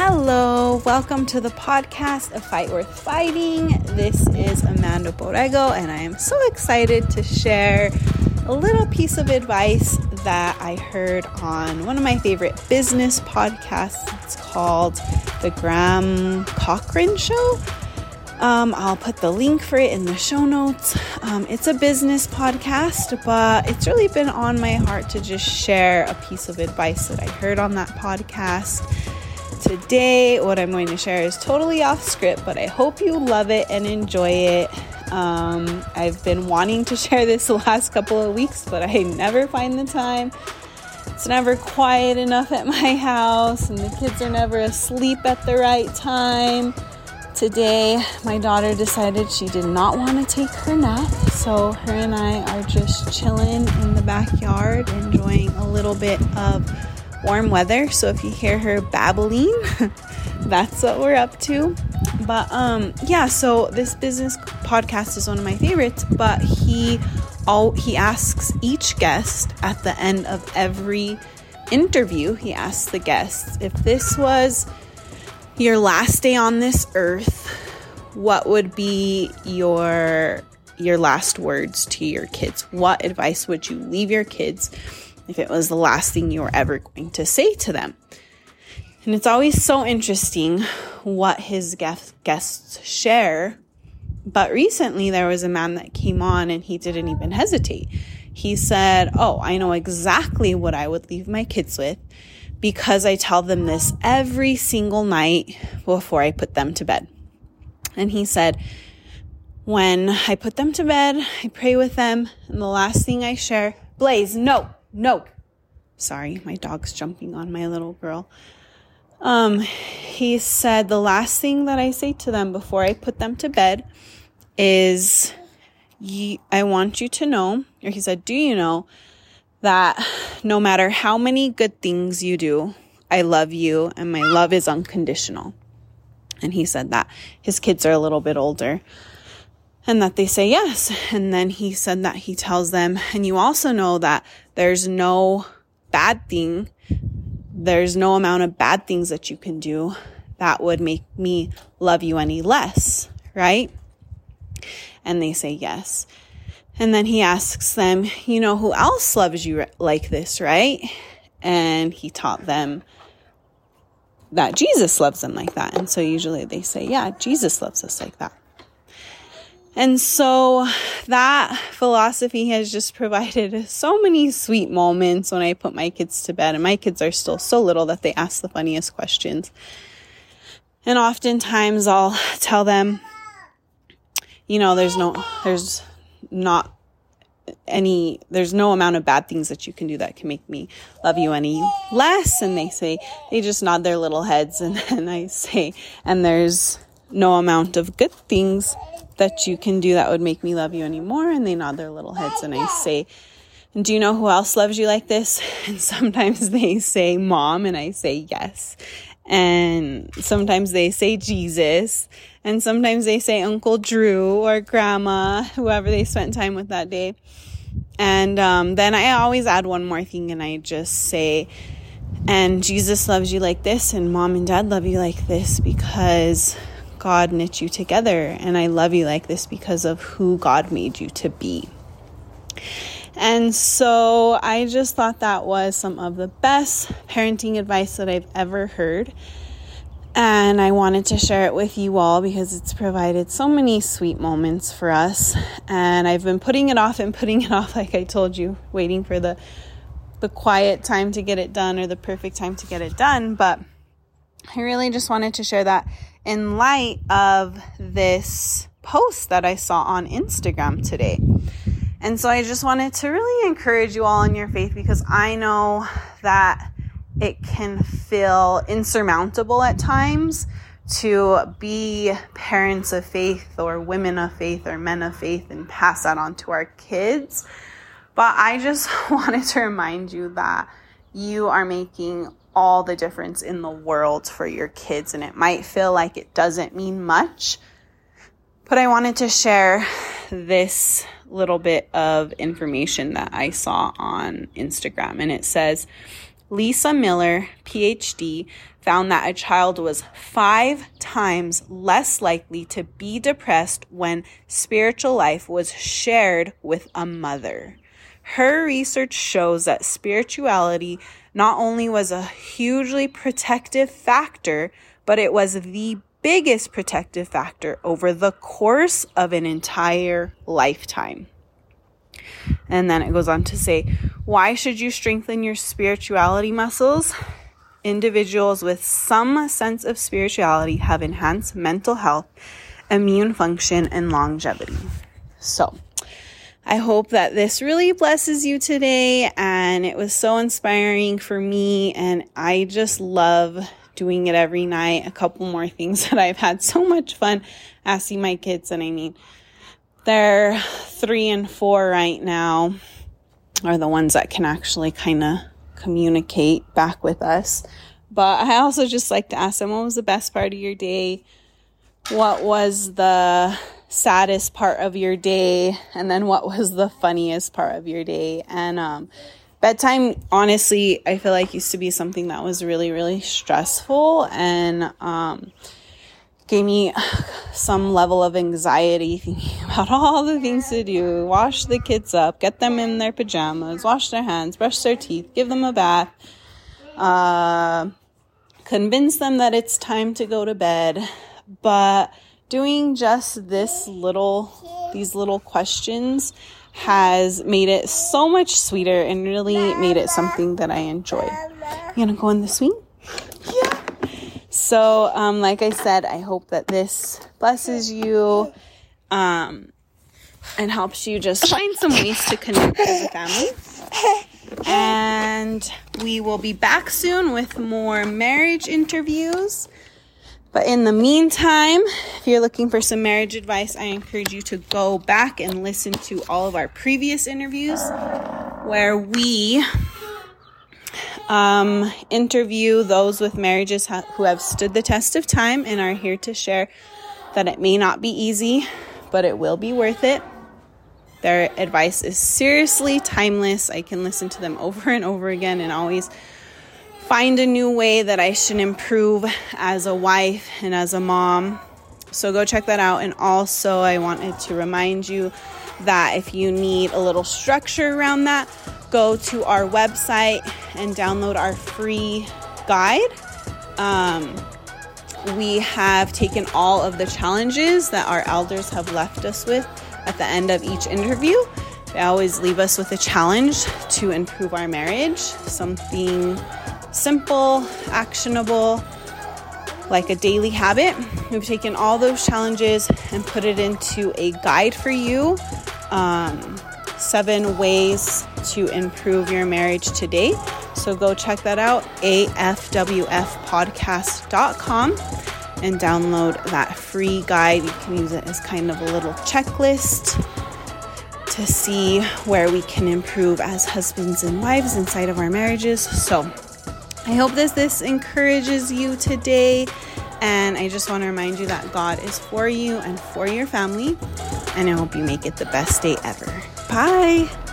Hello, welcome to the podcast, A Fight Worth Fighting. This is Amanda Borrego, and I am so excited to share a little piece of advice that I heard on one of my favorite business podcasts. It's called The Graham Cochrane Show. Um, I'll put the link for it in the show notes. Um, it's a business podcast, but it's really been on my heart to just share a piece of advice that I heard on that podcast. Today, what I'm going to share is totally off script, but I hope you love it and enjoy it. Um, I've been wanting to share this the last couple of weeks, but I never find the time. It's never quiet enough at my house, and the kids are never asleep at the right time. Today, my daughter decided she did not want to take her nap, so her and I are just chilling in the backyard, enjoying a little bit of warm weather. So if you hear her babbling, that's what we're up to. But um yeah, so this business podcast is one of my favorites, but he all he asks each guest at the end of every interview, he asks the guests if this was your last day on this earth, what would be your your last words to your kids? What advice would you leave your kids if it was the last thing you were ever going to say to them? And it's always so interesting what his guests share. But recently there was a man that came on and he didn't even hesitate. He said, Oh, I know exactly what I would leave my kids with because I tell them this every single night before I put them to bed. And he said, when I put them to bed, I pray with them, and the last thing I share, Blaze, no, no. Sorry, my dog's jumping on my little girl. Um, he said the last thing that I say to them before I put them to bed is, I want you to know, or he said, Do you know that no matter how many good things you do, I love you and my love is unconditional. And he said that his kids are a little bit older and that they say yes. And then he said that he tells them, and you also know that there's no bad thing, there's no amount of bad things that you can do that would make me love you any less, right? And they say yes. And then he asks them, You know who else loves you like this, right? And he taught them that Jesus loves them like that. And so usually they say, Yeah, Jesus loves us like that. And so that philosophy has just provided so many sweet moments when I put my kids to bed. And my kids are still so little that they ask the funniest questions. And oftentimes I'll tell them, you know, there's no, there's not any there's no amount of bad things that you can do that can make me love you any less and they say they just nod their little heads and then i say and there's no amount of good things that you can do that would make me love you anymore. And they nod their little heads and i say and do you know who else loves you like this? And sometimes they say mom and i say yes. And sometimes they say jesus. And sometimes they say Uncle Drew or Grandma, whoever they spent time with that day. And um, then I always add one more thing and I just say, and Jesus loves you like this, and mom and dad love you like this because God knit you together. And I love you like this because of who God made you to be. And so I just thought that was some of the best parenting advice that I've ever heard and I wanted to share it with you all because it's provided so many sweet moments for us. And I've been putting it off and putting it off, like I told you, waiting for the the quiet time to get it done or the perfect time to get it done. But I really just wanted to share that in light of this post that I saw on Instagram today. And so I just wanted to really encourage you all in your faith because I know that it can feel insurmountable at times to be parents of faith or women of faith or men of faith and pass that on to our kids. But I just wanted to remind you that you are making all the difference in the world for your kids, and it might feel like it doesn't mean much. But I wanted to share this little bit of information that I saw on Instagram, and it says, Lisa Miller, PhD, found that a child was five times less likely to be depressed when spiritual life was shared with a mother. Her research shows that spirituality not only was a hugely protective factor, but it was the biggest protective factor over the course of an entire lifetime. And then it goes on to say, why should you strengthen your spirituality muscles? Individuals with some sense of spirituality have enhanced mental health, immune function, and longevity. So, I hope that this really blesses you today. And it was so inspiring for me. And I just love doing it every night. A couple more things that I've had so much fun asking my kids. And I mean, they're three and four right now, are the ones that can actually kind of communicate back with us. But I also just like to ask them, what was the best part of your day? What was the saddest part of your day? And then what was the funniest part of your day? And um, bedtime, honestly, I feel like used to be something that was really, really stressful and um, gave me some level of anxiety thinking about all the things to do wash the kids up, get them in their pajamas, wash their hands, brush their teeth, give them a bath. Uh, convince them that it's time to go to bed. But doing just this little, these little questions has made it so much sweeter and really made it something that I enjoy. You gonna go in the swing? Yeah. So, um, like I said, I hope that this blesses you um, and helps you just find some ways to connect as a family. And we will be back soon with more marriage interviews. But in the meantime, if you're looking for some marriage advice, I encourage you to go back and listen to all of our previous interviews where we um, interview those with marriages who have stood the test of time and are here to share that it may not be easy, but it will be worth it. Their advice is seriously timeless. I can listen to them over and over again and always find a new way that I should improve as a wife and as a mom. So go check that out. And also, I wanted to remind you that if you need a little structure around that, go to our website and download our free guide. Um, we have taken all of the challenges that our elders have left us with at the end of each interview. They always leave us with a challenge to improve our marriage, something simple, actionable, like a daily habit. We've taken all those challenges and put it into a guide for you. Um, seven ways to improve your marriage today. So go check that out, afwfpodcast.com, and download that free guide. You can use it as kind of a little checklist to see where we can improve as husbands and wives inside of our marriages. So I hope this this encourages you today. And I just want to remind you that God is for you and for your family. And I hope you make it the best day ever. Bye.